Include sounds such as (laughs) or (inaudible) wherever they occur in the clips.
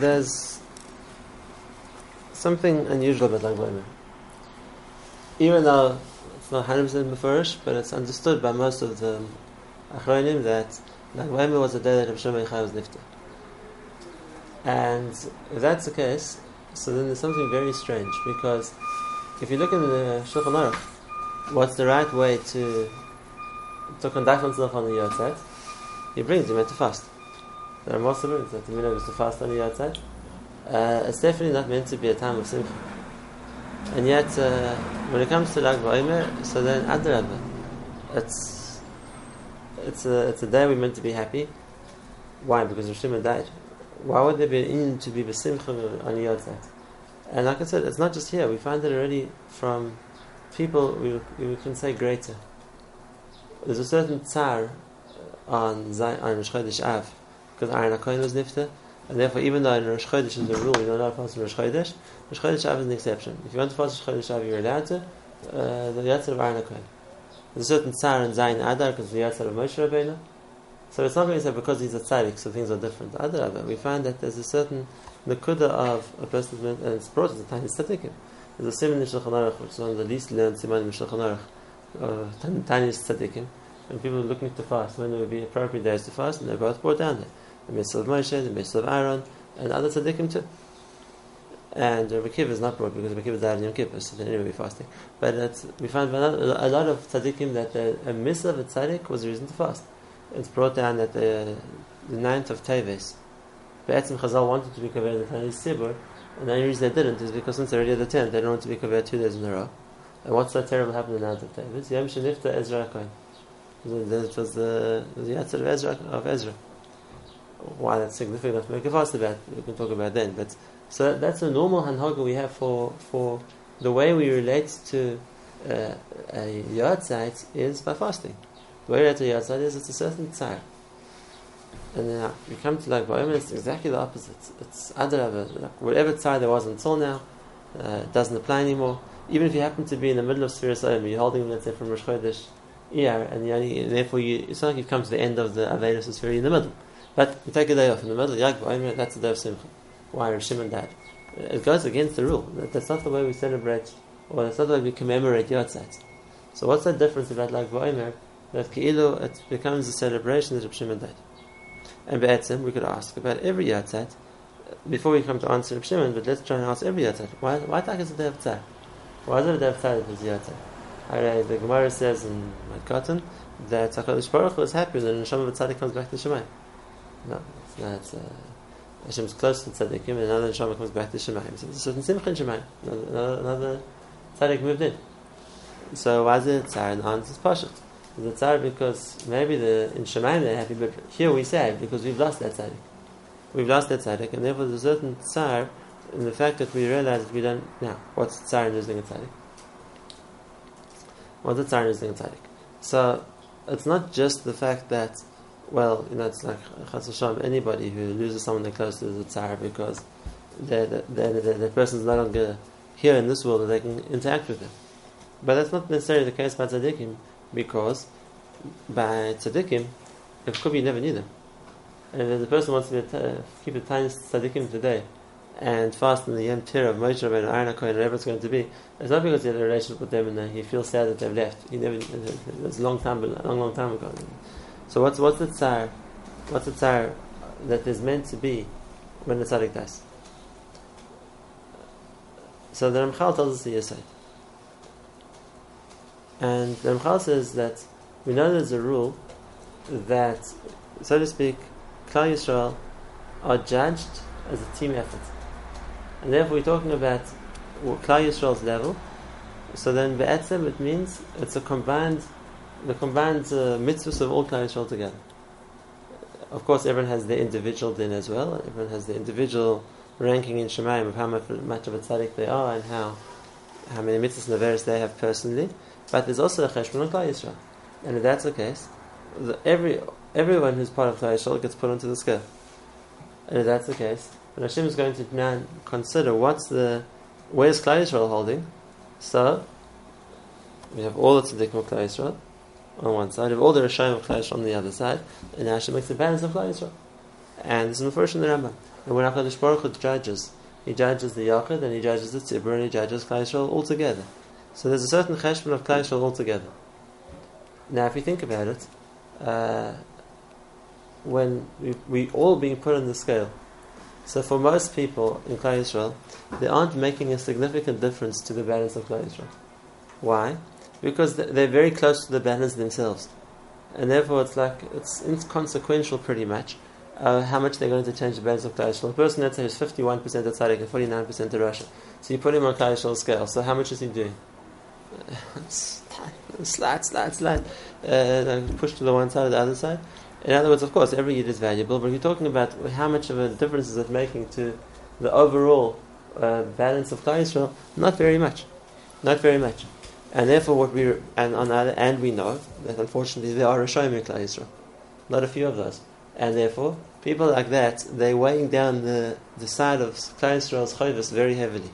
there's something unusual about Lag. Even though it's not 100% Mefurish, but it's understood by most of the Achronim that Lag was the day that Rav Shimon was nifta. And if that's the case, so then there's something very strange because if you look in the Shulchan Aruch, what's the right way to to conduct oneself on the yahrzeit? He brings you meant to fast. There are brings that the minhag is to fast on the outside. Uh, it's definitely not meant to be a time of simcha. And yet, uh, when it comes to Lag BaOmer, so then Adrabah, it's it's a it's a day we're meant to be happy. Why? Because Rosh died. Why would there be an in to be besimcha on the yahrzeit? And like I said, it's not just here. We find it already from people we, we can say greater. There's a certain tsar on on Rosh Chodesh Av because Aaron HaKohen was nifta, and therefore even though in Rosh Chodesh is a rule, not allowed to fast Rosh Chodesh. Rosh Chodesh Av is an exception. If you want to fast Rosh Chodesh Av, you're allowed to. Uh, the yahrzeit of Aaron HaKohen. There's a certain tsar in Zayin Adar because the yahrzeit of Moshe Rabbeinu. So it's not going to say because he's a tzaddik, so things are different. Other we find that there's a certain nakuda of a person, and it's brought as a tiny tzaddikim. There's a simon in Shulchan Aruch, which is one of the least learned simon in Shulchan Aruch, uh, tiny tzaddikim. And people are looking to fast, when it would be appropriate days to fast, and they're both brought down there. The mitzvah of Moshe, the mitzvah of Aaron, and other tzaddikim too. And uh, Kiva is not brought because Rabbi Kiva died in Yom Kippur, so then anyway fasting. But we find a lot of tzaddikim that a mitzvah of a tzaddik was a reason to fast it's brought down that the, the ninth of Teves, Be'etzim Chazal wanted to be covered in the Tani Sibur, and the only reason they didn't is because since they're already at the tenth, they don't want to be covered two days in a row. And what's that terrible happened in the ninth of Teves? Yom Shenifta Ezra Kohen. It was the, the yahrzeit of Ezra, of Ezra. Why that's significant make a about, we can talk about then. But so that's a normal hanhaga we have for for the way we relate to uh, a yahrzeit is by fasting. The way to yahrzeit is it's a certain tzar. And then you come to like BaOmer, it's exactly the opposite. It's Adarabah, like whatever tzar there was until now, uh, doesn't apply anymore. Even if you happen to be in the middle of Omer, you're holding, let's say, from Rosh Chodesh, Iyar, and only, therefore you, it's not like you've come to the end of the Avedis Sfira in the middle. But you take a day off in the middle, Lag BaOmer, that's the day of Simcha. Why Rav Shimon. It goes against the rule. That's not the way we celebrate, or that's not the way we commemorate yahrzeit. So what's the difference about Lag BaOmer that Ki'ilu, it becomes a celebration that Reb Shimon died. And Be'etzim, we could ask about every yahrzeit, uh, before we come to answer Reb Shimon, but let's try and ask every yahrzeit. Why, why tak is it day of Tzar? Why is it a day of Tzar that is yahrzeit? The Gemara says in Cotton that HaKadosh Baruch Hu is happy when the Neshama of comes back to Shemayim. No, it's not. Uh, Hashem is close to Tzaddikim, and another Neshama comes back to Shemayim. So there's a certain Simcha in Shemayim. Another, another Tzaddik moved in. So why is it Tzar? And answer is Pashat the tzar because maybe the in Shemaim they're happy, but here we say because we've lost that tzaddik. We've lost that tzaddik, and therefore there's a certain tzar in the fact that we realize that we don't. Now, what's tzar in losing a tzaddik? What's the tzar in losing a tzaddik? So it's not just the fact that, well, you know, it's like Chas Hashem, anybody who loses someone they're close to is a tzar because the the person's no longer here in this world that they can interact with them. But that's not necessarily the case by tzaddikim because by tzaddikim, it could be you never knew them. And if the person wants to t- keep the tiny tzaddikim today and fast in the yahrzeit of Moshe Rabbeinu, Aaron HaKohen, whatever it's going to be, it's not because he had a relationship with them and he feels sad that they've left. He never, it was a long time, a long, long time ago. So what's, what's the tsar, what's the tsar that is meant to be when the tzaddik dies? So the Ramchal tells us the Yesod. And the Ramchal says that we know there's a rule that, so to speak, Klal Yisrael are judged as a team effort. And therefore we're talking about Klal Yisrael's level. So then Be'etzem, it means it's a combined, the combined uh, mitzvahs of all Klal Yisrael together. Of course, everyone has their individual din as well. Everyone has their individual ranking in Shemayim of how much, of a tzaddik they are and how how many mitzvahs and they have personally. But there's also a cheshbon on Yisrael, and if that's the case, the, every everyone who's part of Klal Yisrael gets put onto the scale. And if that's the case, then Hashem is going to now consider what's the where's Klal Yisrael holding. So we have all the tzaddikim of Klal Yisrael on one side, have all the Rishayim of Yisrael on the other side, and Hashem makes the balance of Klal Yisrael. And this is first in the Rambam. And when HaKadosh Baruch Hu judges, he judges the Yachid and he judges the Tzibur and he judges Klal Yisrael altogether. So there's a certain cheshbon of Klal Yisrael altogether. Now, if you think about it, uh, when we, we all being put on the scale, so for most people in Klal Yisrael, they aren't making a significant difference to the balance of Klal Yisrael. Why? Because they're very close to the balance themselves, and therefore it's like it's inconsequential pretty much. Uh, how much they're going to change the balance of Klal Yisrael. A person let's is 51% of Tzaddik and 49% of Rasha. So you put him on Klal scale. So how much is he doing? slide, slide, slide. Uh, push to the one side or the other side. In other words, of course, every yid is valuable, but you're talking about how much of a difference is it making to the overall uh, balance of Klal? Not very much, not very much. And therefore, what we and on the other, and we know that unfortunately there are Rishoim in Klal Yisrael, not a few of those, and therefore people like that they're weighing down the the side of Klal Yisrael's chayvus very heavily.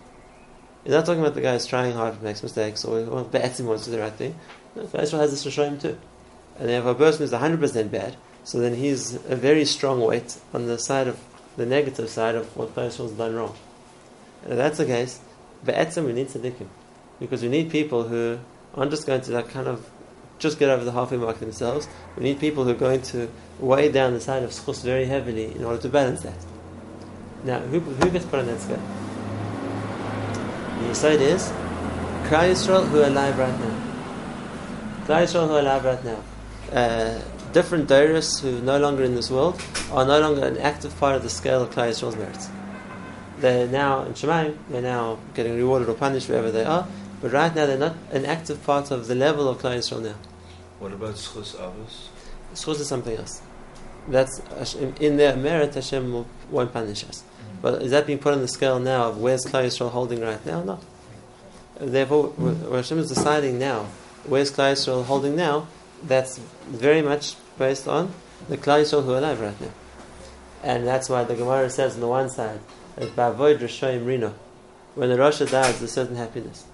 You're not talking about the guy who's trying hard, makes mistakes, or, or Be'etzim wants to do the right thing. No, Klal Yisrael has this Rishoim too. And if a person is 100% bad, so then he's a very strong weight on the side of the negative side of what Klal has done wrong. And if that's the case, Be'etzim we need tzaddikim. Because we need people who aren't just going to kind of just get over the halfway mark themselves. We need people who are going to weigh down the side of schus very heavily in order to balance that. Now, who, who gets put on that scale? The side is Klal Yisrael who are alive right now. Klal Yisrael who are alive right now. Uh, different Dairis who are no longer in this world are no longer an active part of the scale of Klal Yisrael's merits. They're now in Shemayim, they're now getting rewarded or punished wherever they are, but right now they're not an active part of the level of Klal Yisrael now. What about Schus Avos? Schus is something else. That's in their merit, Hashem won't punish us. Mm-hmm. But is that being put on the scale now of where's Klal Yisrael holding right now? No. Therefore, what Hashem is deciding now, where's Klal Yisrael holding now, that's very much based on the Klal Yisrael who are alive right now. And that's why the Gemara says on the one side, that Ba'avoid Rishoyim Rino, when the Rasha dies, there's certain happiness.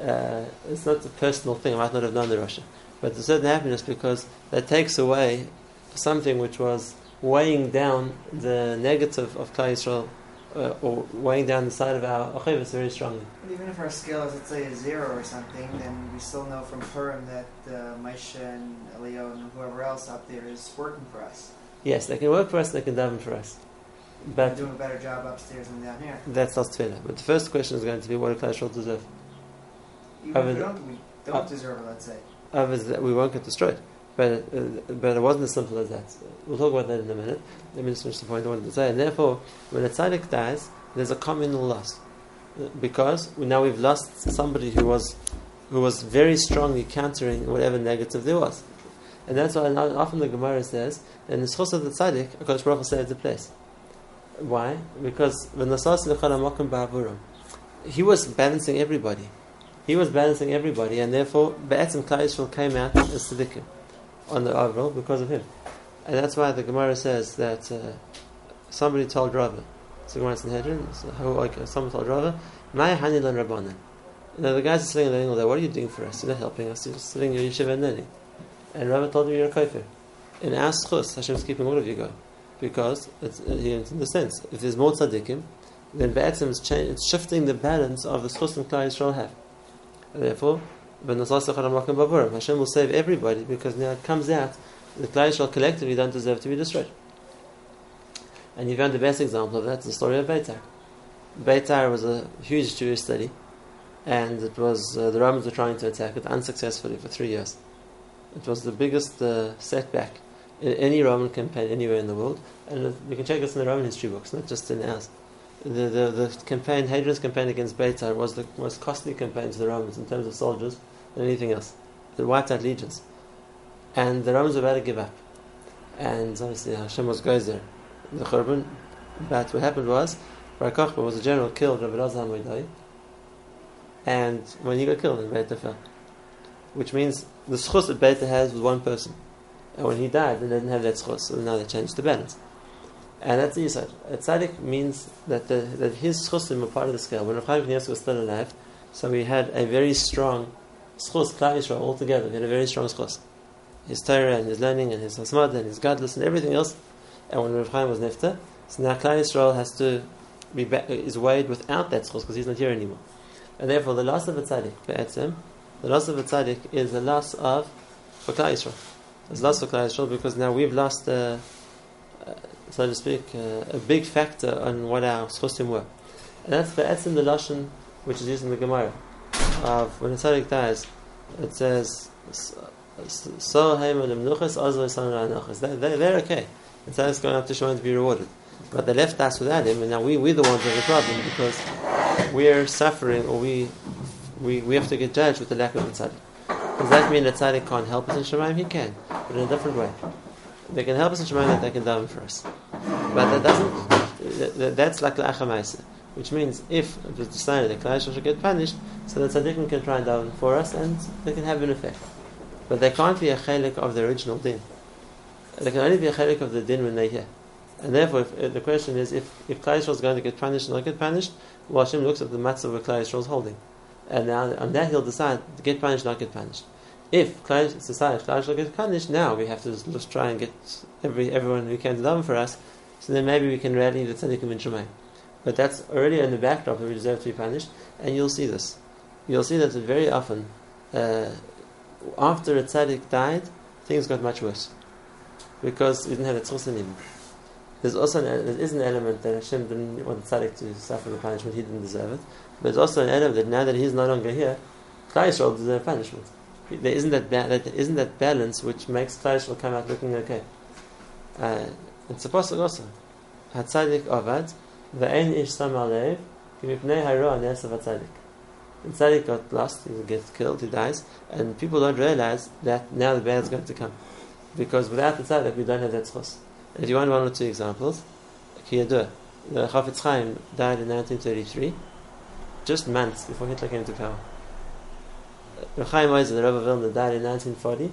Uh, it's not a personal thing, I might not have known the Rasha, But there's a certain happiness because that takes away something which was weighing down the negative of Klal Yisrael, uh, or weighing down the side of our achivas very strongly. But even if our scale is, let's say, a zero or something, then we still know from Purim that uh, Moshe and Elio and whoever else up there is working for us. Yes, they can work for us, they can daven for us. But They're doing a better job upstairs than down here. That's not tefillah. But the first question is going to be what do Klal Yisrael deserve? Even if we don't, we don't deserve it, let's say. Others that we won't get destroyed. But, uh, but it wasn't as simple as that. We'll talk about that in a minute. Let me just finish the point I wanted to say. And therefore, when a tzaddik dies, there's a communal loss. Because now we've lost somebody who was, who was very strongly countering whatever negative there was. And that's why often the Gemara says, in the schos of the tzaddik, HaKadosh Baruch Hu saved the place. Why? Because when the he was balancing everybody. He was balancing everybody, and therefore Be'etzim Klal Yisrael came out as tzaddikim on the overall because of him. And that's why the Gemara says that uh, somebody told Rava, so Gemara Sanhedrin, so, someone told Rava, Maya Hanil and Rabbanan. Know, the guys are sitting there, what are you doing for us? You're not helping us, you're sitting in your yeshiva and learning. And Rava told him, you're a kafir. In our schus, Hashem's keeping all of you go. Because, it's, uh, in the sense, if there's more tzaddikim, then Be'etzim is it's shifting the balance of the schus and Klal Yisrael have. Therefore, Hashem will save everybody because now it comes out the Klal Yisrael collectively don't deserve to be destroyed. And you found the best example of that, the story of Beitar. Beitar was a huge Jewish city, and it was uh, the Romans were trying to attack it unsuccessfully for three years. It was the biggest uh, setback in any Roman campaign anywhere in the world, and you can check this in the Roman history books, not just in ours. The, the, the campaign, Hadrian's campaign against Beitar was the most costly campaign to the Romans in terms of soldiers than anything else. They wiped out legions. And the Romans were about to give up. And obviously Hashem was going there. the Churban. But what happened was, Bar Kokhba was a general killed Rabbi Moidai. And when he got killed, then Beitar fell. Which means the schus that Beitar has was one person. And when he died, they didn't have that schus, so now they changed the balance. And that's the Yisad. A tzaddik means that, the, that his schusim are part of the scale. When Rav Chaim was still alive, so we had a very strong schus, Klal Yisrael, all together. We had a very strong schus. His Torah and his learning and his hasmad and his gadlus and everything else, and when Rav Chaim was nifta, so now Klal Yisrael has to be ba- is weighed without that schus because he's not here anymore, and therefore the loss of a tzaddik, be'etzem, the loss of a tzaddik is the loss of for Klal Yisrael. It's loss for Klal Yisrael because now we've lost, uh, uh, so to speak, uh, a big factor on what our schusim were, and that's be'etzem the lashon which is used in the Gemara of when a tzaddik dies, it says. So they're, they're okay. The tzaddik's going up to Shemaim to be rewarded. But they left us without him, and now we, we're the ones with the problem because we're suffering or we, we, we have to get judged with the lack of the tzaddik. Does that mean that tzaddik can't help us in Shemaim? He can, but in a different way. They can help us in Shemaim that they can daven for us. But that doesn't, that, that's like la'achamaisa. Which means if it was decided that Klal should get punished, so the tzaddikim can try and daven for us and they can have an effect. But they can't be a chelik of the original din. They can only be a chelik of the din when they're here. And therefore, if, if the question is if, if Yisrael is going to get punished and not get punished, well, Hashem looks at the matzah Klal Yisrael is holding. And now on that he'll decide to get punished, not get punished. If get punished, now we have to just, try and get every everyone who can to daven for us. So then maybe we can rally the tzaddikim in Shemayim. But that's already in the backdrop that we deserve to be punished, and you'll see this. You'll see that very often, uh, after a tzaddik died, things got much worse because we didn't have a tzchus anymore. There's also an, there is an element that Hashem didn't want the tzaddik to suffer the punishment; he didn't deserve it. But there's also an element that now that he's no longer here, Klal Yisrael deserve punishment. There isn't that, ba- that isn't that balance which makes Klal Yisrael come out looking okay. Uh, it's a possible also. Hatzadik avad ve'en ish sam alev kimipnei hara nesav hatzadik. The tzaddik got lost, he gets killed, he dies, and people don't realize that now the bad is going to come. Because without the tzaddik, we don't have that tzchus. If you want one or two examples, Kiyadua, the Chafetz Chaim died in 1933, just months before Hitler came to power. Reb Chaim Oizer, the Rebbe of Vilna, died in 1940,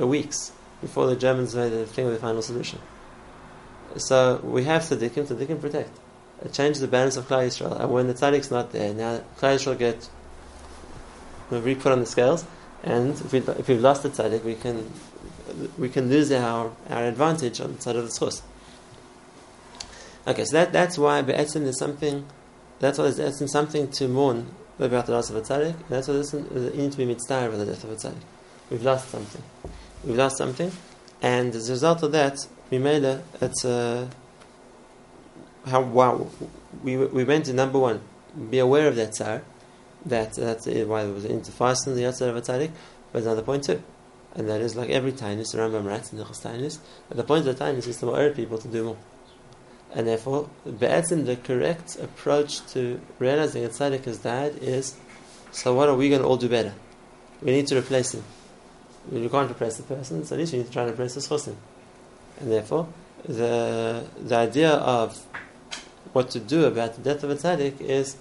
uh, weeks before the Germans made the thing of the final solution. So we have tzaddikim, tzaddikim protect. It the balance of Klal Yisrael. And when the tzaddik's not there, now Klal Yisrael get re-put on the scales, and if, we, if we've lost the tzaddik, we can we can lose our, our advantage on the side of the schus. Okay, so that, that's why Be'etzim is something, that's why there's something to mourn about the loss of a tzaddik, and that's why there's you need to be mitzvah for the death of a tzaddik. We've lost something. We've lost something, and as a result of that, Mimela, it's uh, how wow, we we went to number one, be aware of that tsar, that that's why it was into fasting the outside of a tzaddik, but another point too and that is like every tainus, the Rambam writes in the tainus, that the point of the tainus is to urge people to do more. And therefore, be'etzim, the correct approach to realizing that tzaddik has died is, so what are we going to all do better? We need to replace him. You can't replace the person, so at least you need to try and replace the chosim. And therefore, the, the idea of what to do about the death of a tzaddik is,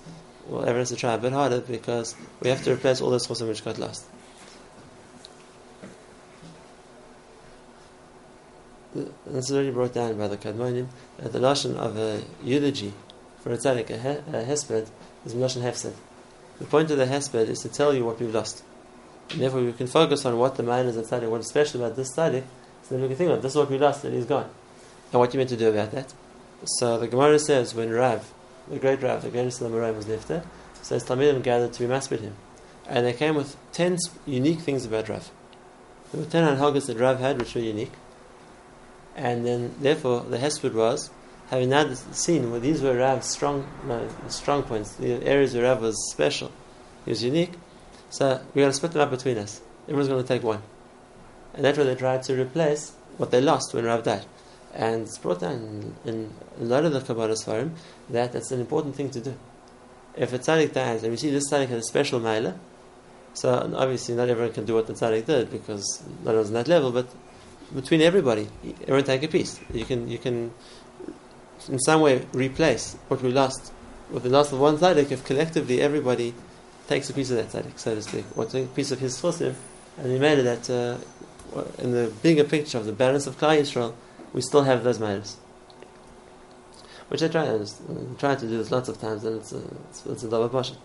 well, everyone has to try a bit harder because we have to replace all those chosim which got lost. This is already brought down by the Kadmonim, that the notion of a eulogy for a tzaddik, a, he, a hesped, is lashon hefsed. The point of the hesped is to tell you what we've lost. And therefore we can focus on what the is a tzaddik, what is special about this tzaddik, so then we can think about this is what we lost, and he's gone. And what you meant to do about that. So the Gemara says when Rav, the great Rav, the greatest of the Moray was nifter, says Talmidim gathered to be maspid him. And they came with ten unique things about Rav. There were ten hanhagas that Rav had which were unique. And then, therefore, the Hesped was having now seen where these were Rav's strong, uh, strong points, the areas where Rav was special, he was unique. So we're going to split them up between us. Everyone's going to take one, and that's why they tried to replace what they lost when Rav died. And it's brought down in, in a lot of the Kabbalah Svarim that that's an important thing to do. If a tzaddik dies, and we see this tzaddik has a special maila, so obviously not everyone can do what the tzaddik did because not on that level, but between everybody, everyone take a piece. You can you can in some way replace what we lost with the loss of one tzaddik if collectively everybody takes a piece of that tzaddik, so to speak, or take a piece of his chosim, and made it that uh, in the bigger picture of the balance of Klal Yisrael, we still have those matters. Which I try, I try to do this lots of times, and it's a, it's, it's a double portion.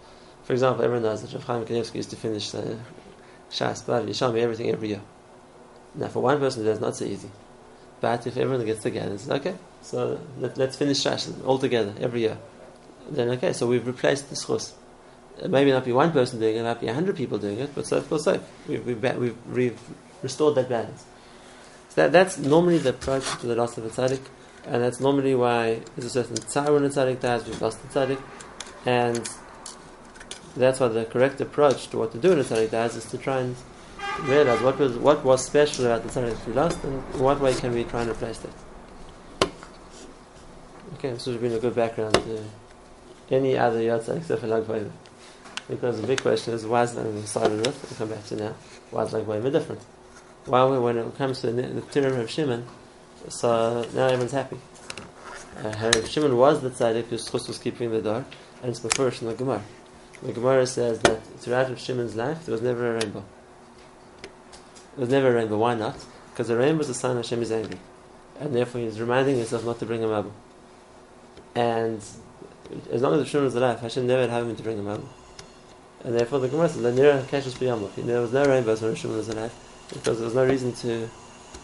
For example, everyone knows that Rav Chaim Kanievsky used to finish uh, Shas, Bav, Yishami, everything every year. Now, for one person, that's not so easy. But if everyone gets together, it's okay. So let, us finish Shas all together every year. Then okay, so we've replaced the schus. Uh, it may not be one person doing it, it might be a hundred people doing it, but so for so we've, we've, we've, we've restored that balance. So that, that's normally the approach to the loss of a tzaddik, and that's normally why there's a certain tzar when a tzaddik dies, we've lost the tzaddik, and that's why the correct approach to what to do when a tzaddik dies is to try and realize what was what was special about the tzaddik we lost, and what way can we try and replace that. Okay, this would have been a good background to any other yahrzeit except for Lag Because the big question is why is that we started with, come back to now, why is Lag different? Why when it comes to the, the of Shimon, so now everyone's happy. Uh, Shimon was the tzaddik whose chus was keeping the door, and it's before in the Gemara. The Gemara says that throughout Shimon's life there was never a rainbow. There was never a rainbow. Why not? Because the rainbow is a sign Hashem is angry, and therefore he's reminding himself not to bring a mabu. And as long as the Shimon was alive, Hashem never had him to bring a mabu. And therefore the Gemara says, "Lanira kashes There was no rainbows when Shimon was alive, because there was no reason to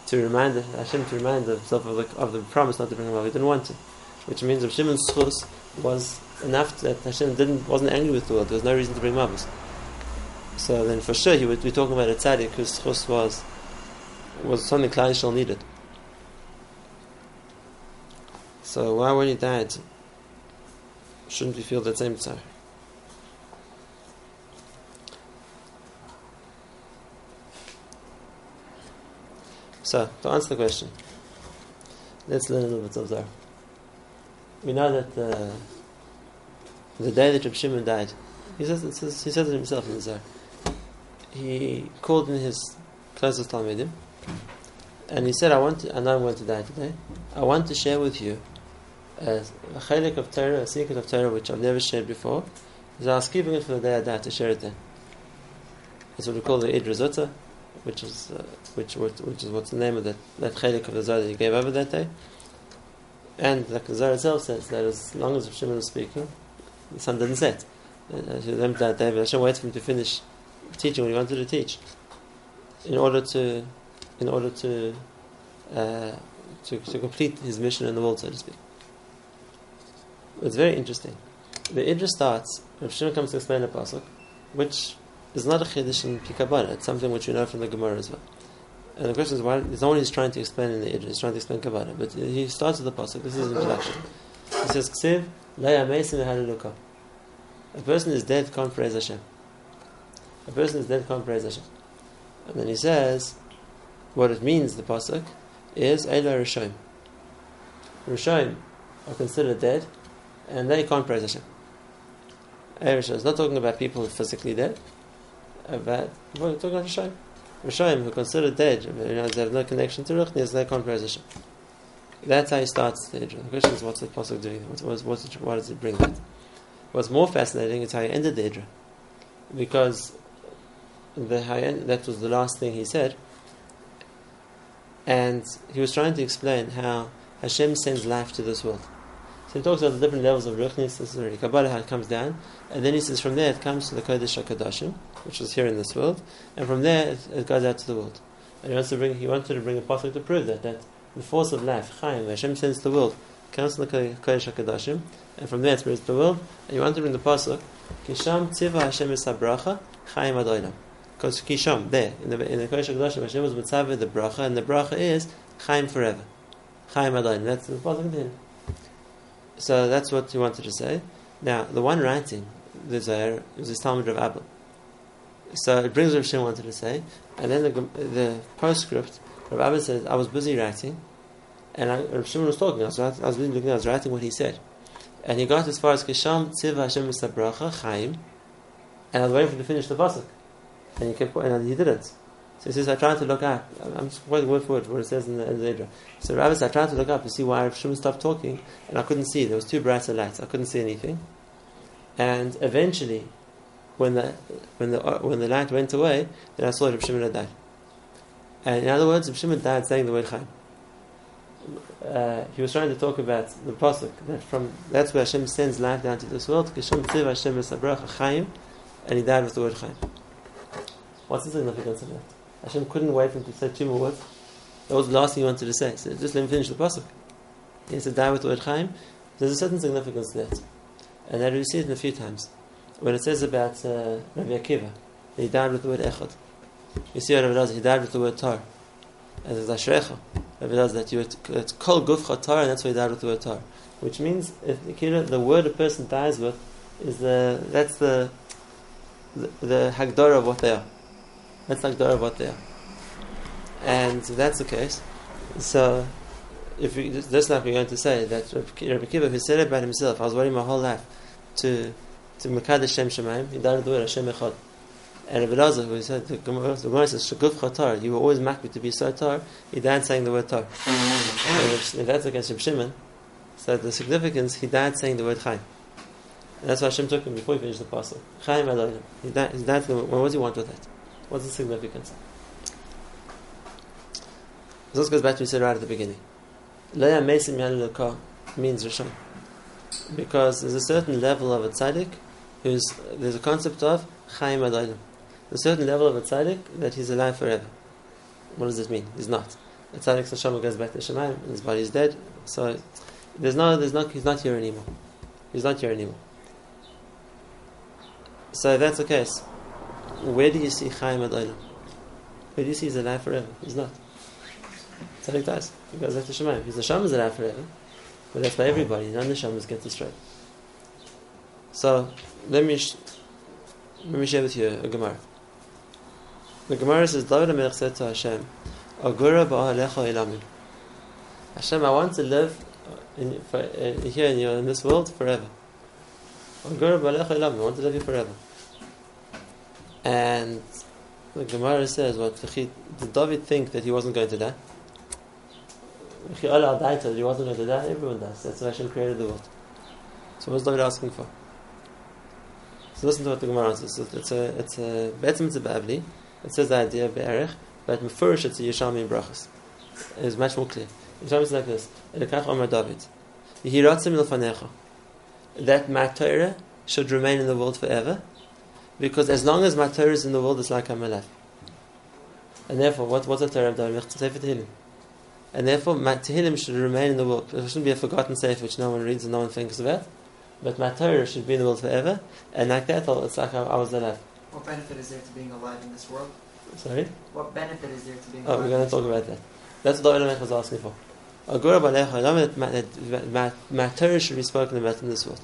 to remind Hashem to remind himself of the, of the promise not to bring a mabu. He didn't want to, which means that Shimon's schus was enough that Hashem didn't wasn't angry with the world. There was no reason to bring mavus. So then, for sure, he would be talking about a tzaddik whose chus was was something Klal Yisrael needed. So why, when he died, shouldn't we feel that same tzar? So, to answer the question, let's learn a little bit of Zohar. We know that uh, the day that Reb Shimon died, he says, he says it himself in the Zohar. He called in his closest Talmidim, and he said, "I want, to, know I'm going to die today. I want to share with you a, a chalik of Torah, a secret of Torah which I've never shared before. So I was keeping it for the day I die to share it then. It's what we call the Idra which is uh, which, which is what's the name of that that chalik of the Zohar that he gave over that day. And like the Zohar itself says that as long as the Shimon was speaking, the sun didn't set. Hashem waited for him to finish teaching what he wanted to teach, in order to, in order to, uh, to, to complete his mission in the world, so to speak. It's very interesting. The Idra starts. Rav Shimon comes to explain the pasuk, which is not a chiddush in Pikabara. It's something which we know from the Gemara as well. And the question is why? It's only he's trying to explain in the Idra, he's trying to explain Kabbalah, but he starts with the pasuk. This is his introduction. He says, "Ksiv a person is dead, can't praise Hashem. A person is dead, can't praise Hashem. And then he says, what it means, the pasuk, is Eila Rishoim. Rishoim are considered dead, and they can't praise Hashem. Eila It's not talking about people who are physically dead, about we're you talking about Rishoim. Rishoim who are considered dead, you know, they have no connection to Ruchnis, they can't praise Hashem. That's how he starts the Idra. The question is, what's the pasuk doing? What's, what's, what's, what does it bring that? What's more fascinating is how he ended the Idra. Because the high end, that was the last thing he said. And he was trying to explain how Hashem sends life to this world. So he talks about the different levels of Ruchnis, this is already Kabbalah, how it comes down. And then he says from there it comes to the Kodesh HaKadoshim, which is here in this world. And from there it, it goes out to the world. And he, wants to bring, he wanted to bring a pasuk to prove that, that the force of life, Chaim, Hashem sends to the world, comes to the Kodesh HaKadoshim, and from there it spreads to the world, and he want to bring the Pasuk, Kisham Tiva Hashem Chaim Because Kisham, there, in the, in the Kodesh HaKadoshim, Hashem was Mitzvah the Bracha, and the Bracha is Chaim forever. Chaim Adoinam. That's the Pasuk there. So that's what he wanted to say. Now, the one writing the Zohar is the Talmud of Abba. So it brings what Hashem wanted to say, and then the, the postscript Rabbi Abba says, I was busy writing, and I, Rabbi Shimon was talking, I was, I was busy looking, I was writing what he said. And he got as far as Kisham Tziv Hashem Misabracha Chaim, and I was waiting for him to finish the pasuk. And he kept and he didn't. So he says, I tried to look up. I'm just quoting word for word what it says in the, in the Idra. So Rabbi says, I tried to look up to see why Rabbi Shimon stopped talking, and I couldn't see. There was two brighter lights. I couldn't see anything. And eventually, when the when the when the light went away, then I saw Rabbi Shimon had died. And in other words, Shimon died saying the word Chaim. Uh, he was trying to talk about the pasuk that from that's where Hashem sends life down to this world. Hashem tiv Hashem and he died with the word Chaim. What's the significance of that? Hashem couldn't wait for him to say two more words. That was the last thing he wanted to say. So just let me finish the pasuk. He said, "Die with the word Chaim." There's a certain significance to that, and that we see it in a few times. When it says about uh, Rabbi Akiva, he died with the word Echad. You see, Rabbi does he died with the word Tar, and it's Ashrecha. Rabbi does that you it's called Gufcha Tar, and that's why he died with the word Tar, which means if the word a person dies with is the that's the the, the Hagdara of what they are. That's like the what they. And if that's the case, so if we, just like we're going to say that Rabbi Kiva, who said it about himself, I was waiting my whole life to to Mekadesh Shem Shemaim, he died of the word Hashem Echad. And Rabbi Lazar, who said the Gemara says Shaguf Chatar, you were always makbid to be so tar. He died saying the word tar. if, that's against Reb Shimon, so the significance, he died saying the word Chaim. And that's why Hashem took him before he finished the parcel. Chaim Elohim. He died. He died. What does he want with that? What's the significance? This goes back to what we said right at the beginning. Leia Mesim Yalilaka means Rishon. Because there's a certain level of a tzaddik who's, there's a concept of Chaim. There's a certain level of a tzaddik that he's alive forever. What does it mean? He's not. A tzaddik Sashama goes back to Shemaim his body is dead. So there's no, there's no, he's not here anymore. He's not here anymore. So if that's the case, where do you see Chaim Adayim? Where do you see he's alive forever? He's not. Tzaddik dies. He goes back to Shemaim. His neshama is alive forever, but that's by everybody. None of neshamas get destroyed. So let me sh- let me share with you a Gemara. The Gemara says, David HaMelech said to Hashem, Agura ba'alecha ilamin. Hashem, I want to live in, for, uh, here in, your, in this world forever. Agura ba'alecha ilamin. I want to live here forever. And the Gemara says, what did David think that he wasn't going to die? He wasn't going to die, everyone does. That's why Hashem created the world. So what's David asking for? So listen to what the Gemara says. It's a, it's a, Be'etzim it's a Bavli. It says the idea of Be'erech, but Mefurish it's a Yeshami in Brachas. It's much more clear. Yeshami is like this. Elekach Omer David. Yihiratzim ilfanecha. That my should remain in the world forever, because as long as my Torah is in the world, it's like I'm alive. And therefore, what, what's the Torah of David? Sefer Tehillim. And therefore, Tehillim should remain in the world. It shouldn't be a forgotten sefer which no one reads and no one thinks about. But my Torah should be in the world forever. And like that, it's like I, I was alive. What benefit is there to being alive in this world? Sorry? What benefit is there to being alive? oh, we're going to talk about that. That's what David was asking for. My, my Torah should be spoken about in this world.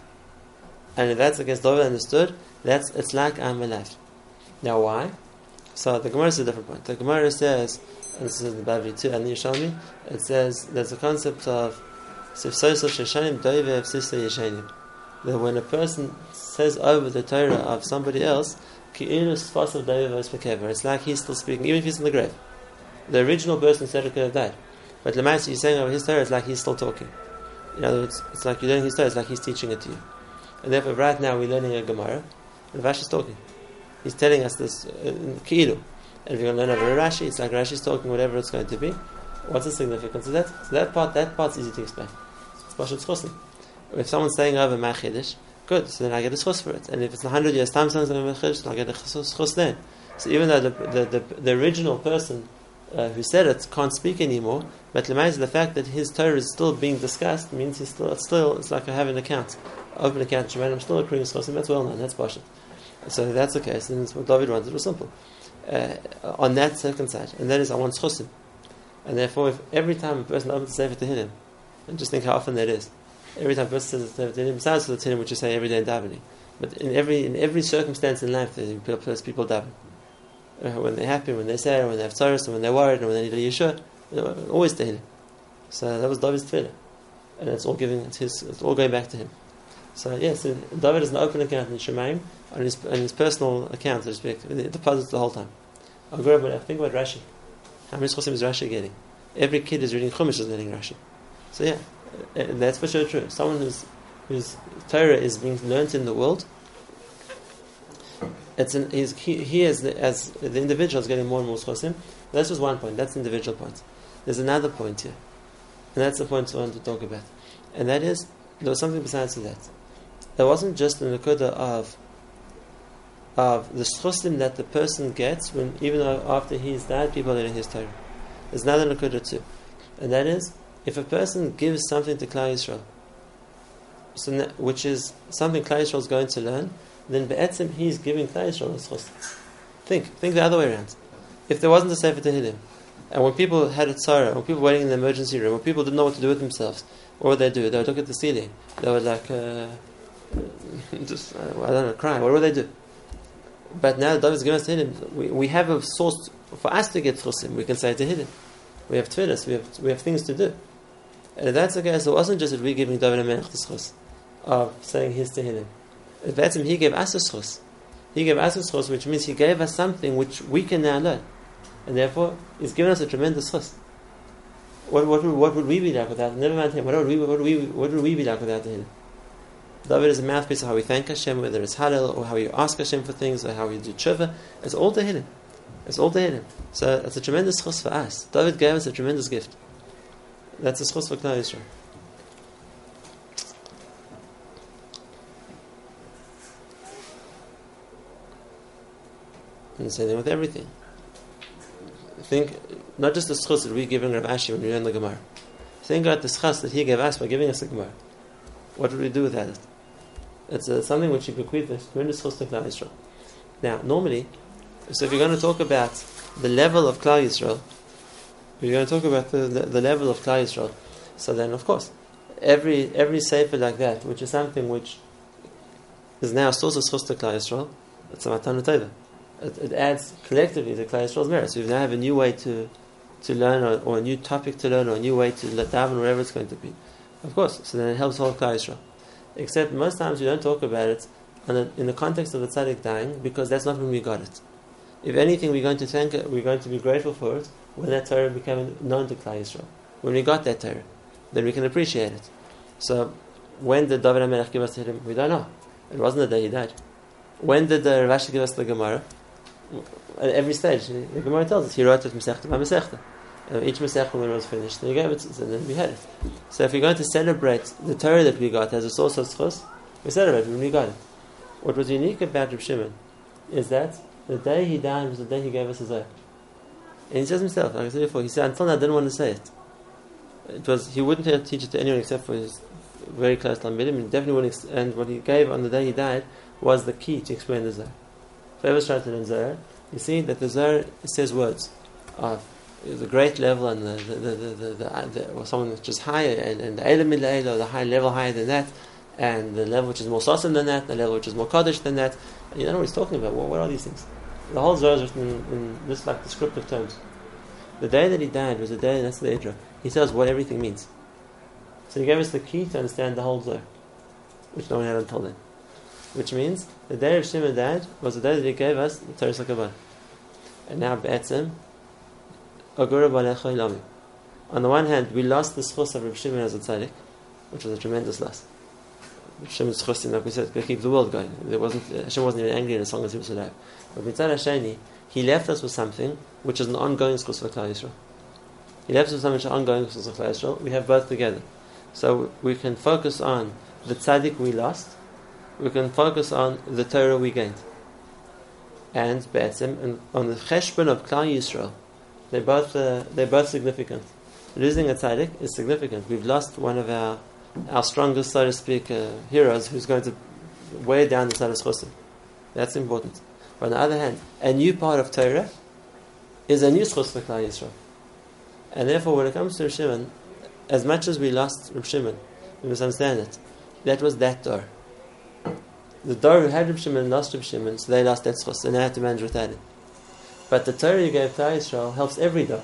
And if that's against David understood, that's it's like alive. Now why? So the Gemara is a different point. The Gemara says and this is in the Bavli too, and the Yishalmi, it says there's a concept of that when a person says over the Torah of somebody else, it's like he's still speaking, even if he's in the grave. The original person said it could have died. But Lamaisi, you're saying over his Torah, it's like he's still talking. In other words, it's like you're learning his Torah, it's like he's teaching it to you. And therefore, right now, we're learning a Gemara, Vash is talking. He's telling us this uh, in Ki'ilu. And if you're going to learn over Rashi, it's like Rashi's talking whatever it's going to be. What's the significance of that? So that part, that part's easy to explain. It's Pashat Chosim. If someone's saying over my Chiddush, good, so then I get a schos for it. And if it's 100 years time someone's going to Chiddush, I get a schos then. So even though the, the, the, the original person uh, who said it can't speak anymore, but the fact that his Torah is still being discussed means he's still, it's still, it's like I have an account, open account, I'm still accruing schosim, that's well known, that's Pashat. So if that's the case, then what David wanted was simple uh, on that second side, and that is I want chosim. And therefore, if every time a person opens the Sefer Tehillim, and just think how often that is, every time a person says the Sefer Tehillim, besides the Tehillim which you say every day in davening, but in every in every circumstance in life, there's people daven. Uh, when they're happy, when they're sad, when they have tzaras, when they're worried, and when they need a yeshua, you know, always Tehillim. So that was David's tefillah, and it's all giving it's his, it's all going back to him. So yes, David is an open account in Shemaim, on his, on his personal account, so to speak, the deposits the whole time. Over, think about Rashi. How many chosim is Rashi getting? Every kid is reading Chumash is getting Rashi. So yeah, that's for sure true. Someone whose whose Torah is being learnt in the world, it's an, he's, he, he is as the individual is getting more and more chosim. That's just one point. That's the individual point. There's another point here, and that's the point I want to talk about, and that is there was something besides that. There wasn't just the nakuda of of the schusim that the person gets when even after he's died, people are in his Torah. There's another Nakuda too. And that is, if a person gives something to Klal Yisrael, so which is something Klal Yisrael is going to learn, then Be'etzim he's giving Klal Yisrael a schus. Think, think the other way around. If there wasn't a Sefer Tehillim, and when people had a tzara, when people were waiting in the emergency room, when people didn't know what to do with themselves, what would they do? They would look at the ceiling. They would like, uh, (laughs) just, uh, I don't know, cry. What would they do? But now David's giving us Tehillim. We, we have a source for us to get chusim. We can say Tehillim. We have tefillas. We have, we have things to do. And that's the case, it wasn't just that we giving David a the schus of saying his Tehillim. That's him, he gave us a schus. He gave us a schus, which means he gave us something which we can now learn. And therefore, he's given us a tremendous schus. What, what, would, what would we be like without Never mind him. What would we, what would we, what would we be like without Tehillim? David is a mouthpiece of how we thank Hashem, whether it's Hallel or how we ask Hashem for things or how we do tshuva. It's all Tehillim. It's all Tehillim. So it's a tremendous schus for us. David gave us a tremendous gift. That's a schus for Klal Yisrael. And the same thing with everything. Think not just the schus that we're giving Rav Ashi when we learn the Gemara. Think about the schus that he gave us by giving us the Gemara. What would we do with that? It's uh, something which he bequeathed us, tremendous schus to Klal Yisrael. Now, normally, so if you're going to talk about the level of Klal Yisrael, we're going to talk about the, the, the level of Klal Yisrael. So then, of course, every every sefer like that, which is something which is now a source of schus to Klal Yisrael, it's a matan teva. It, it adds collectively to Klal Yisrael's merit. So you now have a new way to to learn, or, or a new topic to learn, or a new way to daven, whatever it's going to be. Of course, so then it helps all Klal Yisrael. Except most times we don't talk about it in the, in the context of the tzaddik dying, because that's not when we got it. If anything, we're going to thank it, we're going to be grateful for it when that Torah became known to Klal Yisrael. When we got that Torah, then we can appreciate it. So, when did David HaMelech give us Tehillim? We don't know. It wasn't the day he died. When did the Rav Ashi give us the Gemara? At every stage, the Gemara tells us he wrote it Masechta by Masechta. And each Masechta, when it was finished, then he gave it, and then we had it. So, if we're going to celebrate the Torah that we got as a source of schus, we celebrate when we got it. What was unique about Reb Shimon is that the day he died was the day he gave us his Zohar. And he says himself, like I said before, he said, until now I didn't want to say it. It was, he wouldn't teach it to anyone except for his very close Talmidim, and definitely wouldn't, and what he gave on the day he died was the key to explain the Zohar. If I ever tried to learn you see that the Zohar says words of the great level and the, the, the, the, or someone which is higher, and, and the Elam or the high level higher than that, and the level which is more Sasim than that, the level which is more Kaddish than that, and you don't know what he's talking about. What, what are these things? The whole Zohar is written in, in this like descriptive terms. The day that he died was the day, that's the Idra. He tells what everything means. So he gave us the key to understand the whole Zohar, which no one had until then. Which means the day of Shimon died was the day that he gave us the Torah Sakabah. And now Be'etzim. On the one hand, we lost the schus of Reb Shimon as a tzaddik, which was a tremendous loss. Reb Shimon's schus, like we said, could keep the world going. There wasn't, uh, Hashem wasn't even angry as long as he was alive. But Mitzvah Hasheni, he left us with something which is an ongoing schus for Klal Yisrael. He left us with something which is an ongoing schus for Klal Yisrael. We have both together. So we can focus on the tzaddik we lost, we can focus on the Torah we gained. And Be'etzim, and on the cheshbon of Klal Yisrael, they're both, uh, they're both significant. Losing a tzaddik is significant. We've lost one of our, our strongest, so to speak, uh, heroes who's going to weigh down the tzaddik chosim. That's important. But on the other hand, a new part of Torah is a new schus for Klal Yisrael. And therefore, when it comes to Reb Shimon, as much as we lost Reb Shimon, we must understand it. That was that door. The door who had Reb Shimon lost Reb Shimon, so they lost that schus, and they had to manage without it. But the Torah you gave Klal Yisrael helps every door.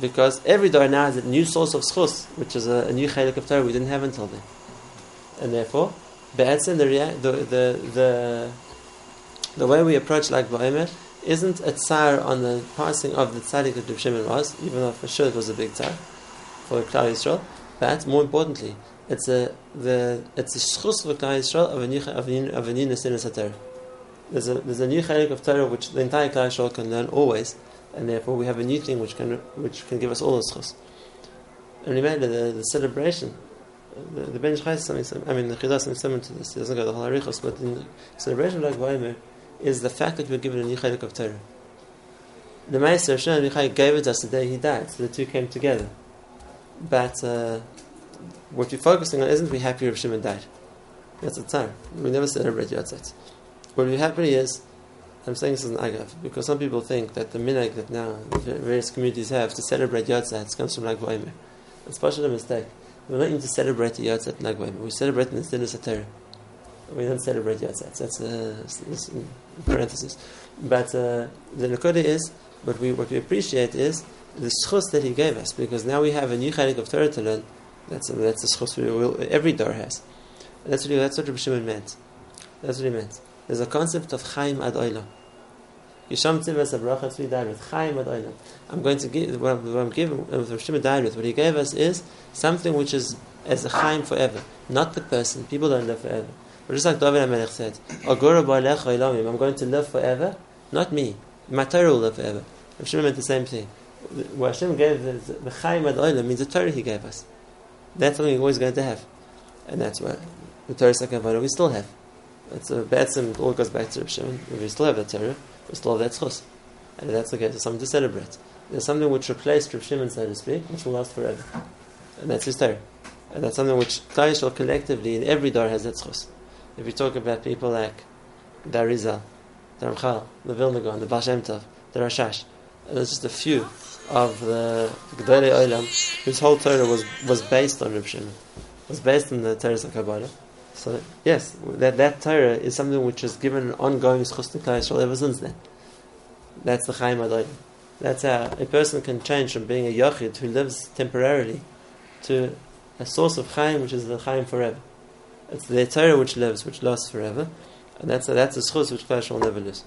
Because every door now has a new source of schus, which is a, a new chalik of Torah we didn't have until then. And therefore, the, the, the, the, way we approach like Ba'emer isn't a tsar on the passing of the tzaddik that Reb Shimon was, even though for sure it was a big tsar for Klal Yisrael. But more importantly, it's a the it's a schus for Klal Yisrael of a new of a new of a new. There's a there's a new chalik of Torah which the entire Klal can learn always, and therefore we have a new thing which can which can give us all the schus. And remember the, the celebration. The, the Ben something, I mean, the Chidah something similar to this. It doesn't go to the whole Arichos, but in the celebration of Lag is the fact that we're given a new chalik of Torah. the Meister Hashem gave it us the day he died, so the two came together. But uh, what we're focusing on isn't we happy Rav Shimon died. That's a time. We never celebrate yahrzeit. What we're happy is, I'm saying this is an agav, because some people think that the minhag that now various communities have to celebrate yahrzeit comes from Lag. It's partially a mistake. We're not even to celebrate the yahrzeit Lag BaOmer. We celebrate in the Dinus HaTorah. We don't celebrate yahrzeit. That's a uh, parenthesis. But uh, the Nakoda is, what we, what we appreciate is the schus that he gave us, because now we have a new chalik of Torah to learn. That's that's the schus we will, every dor has. That's what, that's what Rabbi Shimon meant. That's what he meant. There's a concept of Chaim ad Oilam. Yisham Tzvi Chaim ad Oilam. I'm going to give, what I'm, giving, uh, Rabbi Shimon with, what he gave us is something which is as a Chaim forever, not the person. People don't live forever. But just like David HaMelech said, Agurah B'ohalcha I'm going to live forever, not me. My Torah will live forever. Shimon meant the same thing. What Hashem gave, the, the Chaim ad Oilam means the Torah he gave us. That's something we're always going to have. And that's what the Torah Sakavana we still have. It's a bad sim, it all goes back to Reb Shimon. We still have that Torah, we still have that Chus. And that's the case, it's something to celebrate. There's something which replaced Reb Shimon, so to speak, which will last forever. And that's his Torah. And that's something which Klal collectively in every dor has that Chus. If you talk about people like the Arizal, the Ramchal, the Vilna Gaon, the Baal Shem Tov, the Rashash, and there's just a few of the Gedolei Olam whose whole Torah was, was based on Reb Shimon, was based on the Torah of Kabbalah. So yes, that that Torah is something which is given an ongoing schus to Yisrael ever since then. That's the Chaim ad Oilam. That's how a person can change from being a Yachid who lives temporarily to a source of Chaim which is the Chaim forever. It's the Torah which lives, which lasts forever, and that's a, that's a schus which Klal will never lose.